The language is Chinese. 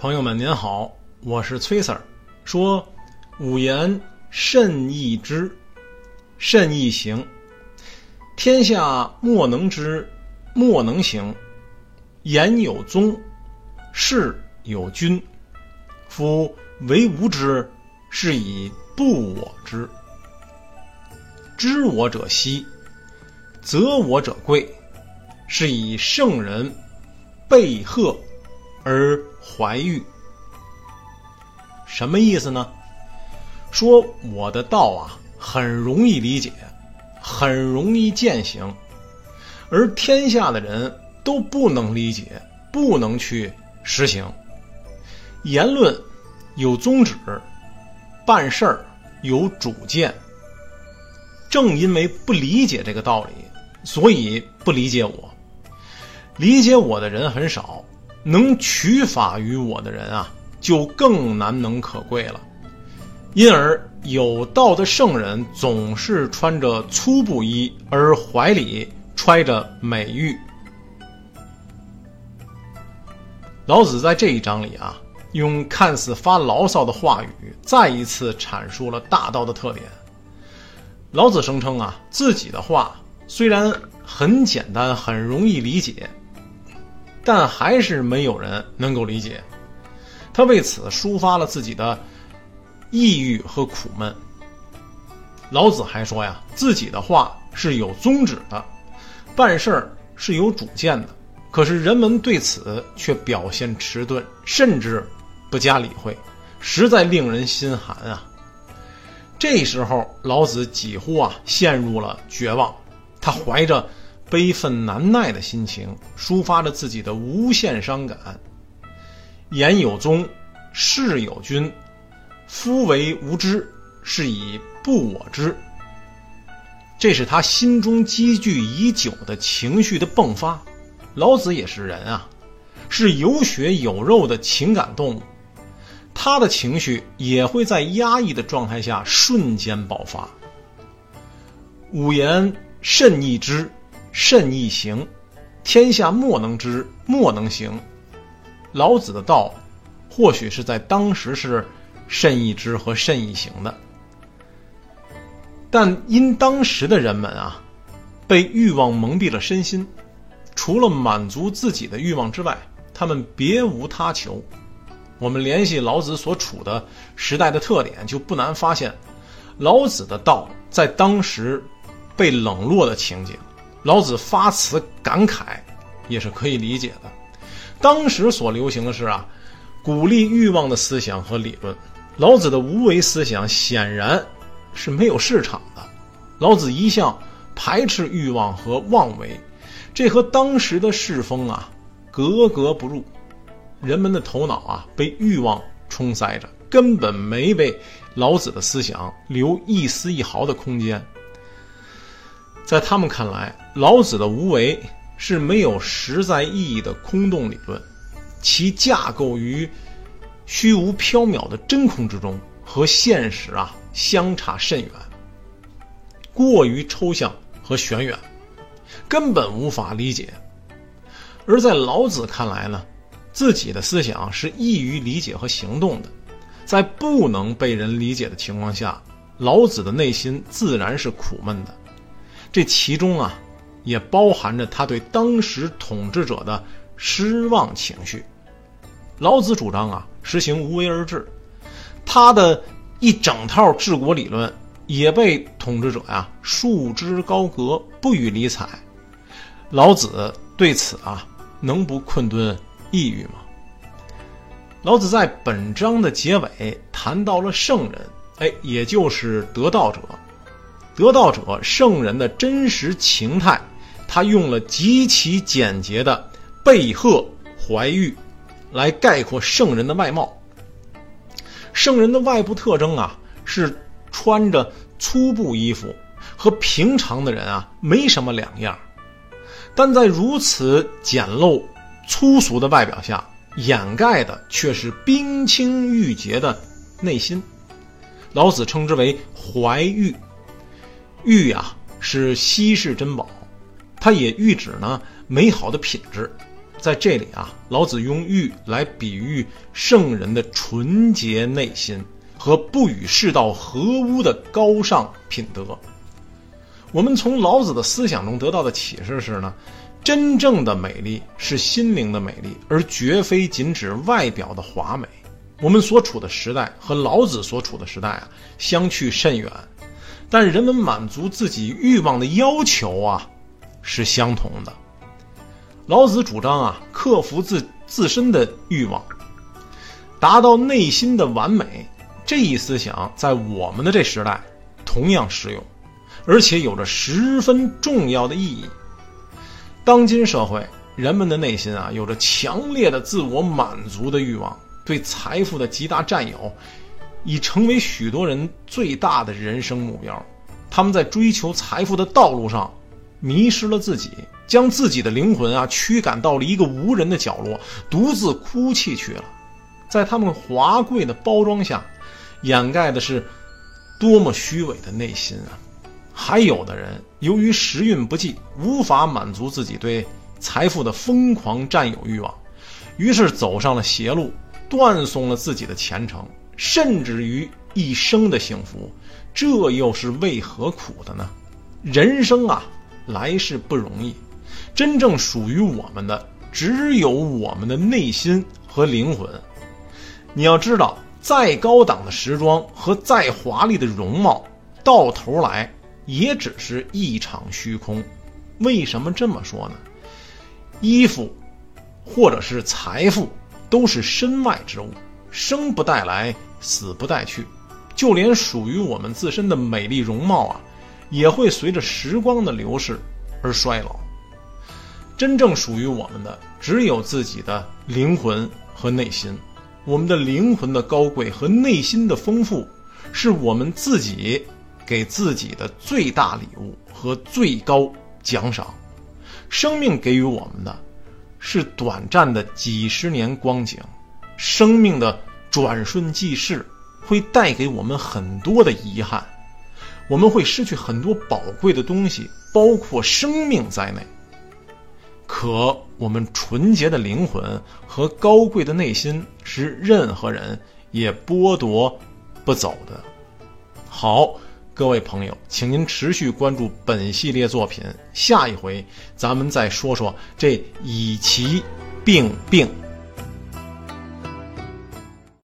朋友们，您好，我是崔 Sir。说五言慎易知，慎易行。天下莫能知，莫能行。言有宗，事有君。夫唯吾知，是以不我知。知我者希，则我者贵。是以圣人备贺而怀玉。什么意思呢？说我的道啊，很容易理解，很容易践行，而天下的人都不能理解，不能去实行。言论有宗旨，办事儿有主见。正因为不理解这个道理，所以不理解我。理解我的人很少，能取法于我的人啊，就更难能可贵了。因而有道的圣人总是穿着粗布衣，而怀里揣着美玉。老子在这一章里啊，用看似发牢骚的话语，再一次阐述了大道的特点。老子声称啊，自己的话虽然很简单，很容易理解。但还是没有人能够理解，他为此抒发了自己的抑郁和苦闷。老子还说呀，自己的话是有宗旨的，办事儿是有主见的，可是人们对此却表现迟钝，甚至不加理会，实在令人心寒啊。这时候，老子几乎啊陷入了绝望，他怀着。悲愤难耐的心情，抒发着自己的无限伤感。言有宗，事有君。夫为无知，是以不我知。这是他心中积聚已久的情绪的迸发。老子也是人啊，是有血有肉的情感动物，他的情绪也会在压抑的状态下瞬间爆发。五言慎易知。慎易行，天下莫能知，莫能行。老子的道，或许是在当时是慎易知和慎易行的，但因当时的人们啊，被欲望蒙蔽了身心，除了满足自己的欲望之外，他们别无他求。我们联系老子所处的时代的特点，就不难发现，老子的道在当时被冷落的情景。老子发此感慨，也是可以理解的。当时所流行的是啊，鼓励欲望的思想和理论。老子的无为思想显然是没有市场的。老子一向排斥欲望和妄为，这和当时的世风啊格格不入。人们的头脑啊被欲望冲塞着，根本没被老子的思想留一丝一毫的空间。在他们看来，老子的无为是没有实在意义的空洞理论，其架构于虚无缥缈的真空之中，和现实啊相差甚远，过于抽象和玄远，根本无法理解。而在老子看来呢，自己的思想是易于理解和行动的，在不能被人理解的情况下，老子的内心自然是苦闷的。这其中啊，也包含着他对当时统治者的失望情绪。老子主张啊，实行无为而治，他的一整套治国理论也被统治者呀束之高阁，不予理睬。老子对此啊，能不困顿抑郁吗？老子在本章的结尾谈到了圣人，哎，也就是得道者。得道者圣人的真实情态，他用了极其简洁的“背鹤怀玉”来概括圣人的外貌。圣人的外部特征啊，是穿着粗布衣服，和平常的人啊没什么两样。但在如此简陋、粗俗的外表下，掩盖的却是冰清玉洁的内心。老子称之为“怀玉”。玉呀是稀世珍宝，它也喻指呢美好的品质。在这里啊，老子用玉来比喻圣人的纯洁内心和不与世道合污的高尚品德。我们从老子的思想中得到的启示是呢，真正的美丽是心灵的美丽，而绝非仅指外表的华美。我们所处的时代和老子所处的时代啊，相去甚远，但人们满足自己欲望的要求啊，是相同的。老子主张啊，克服自自身的欲望，达到内心的完美。这一思想在我们的这时代同样适用，而且有着十分重要的意义。当今社会，人们的内心啊，有着强烈的自我满足的欲望，对财富的极大占有，已成为许多人最大的人生目标。他们在追求财富的道路上，迷失了自己。将自己的灵魂啊驱赶到了一个无人的角落，独自哭泣去了。在他们华贵的包装下，掩盖的是多么虚伪的内心啊！还有的人由于时运不济，无法满足自己对财富的疯狂占有欲望，于是走上了邪路，断送了自己的前程，甚至于一生的幸福。这又是为何苦的呢？人生啊，来世不容易。真正属于我们的，只有我们的内心和灵魂。你要知道，再高档的时装和再华丽的容貌，到头来也只是一场虚空。为什么这么说呢？衣服，或者是财富，都是身外之物，生不带来，死不带去。就连属于我们自身的美丽容貌啊，也会随着时光的流逝而衰老。真正属于我们的，只有自己的灵魂和内心。我们的灵魂的高贵和内心的丰富，是我们自己给自己的最大礼物和最高奖赏。生命给予我们的，是短暂的几十年光景。生命的转瞬即逝，会带给我们很多的遗憾。我们会失去很多宝贵的东西，包括生命在内。可我们纯洁的灵魂和高贵的内心是任何人也剥夺不走的。好，各位朋友，请您持续关注本系列作品，下一回咱们再说说这以其病病。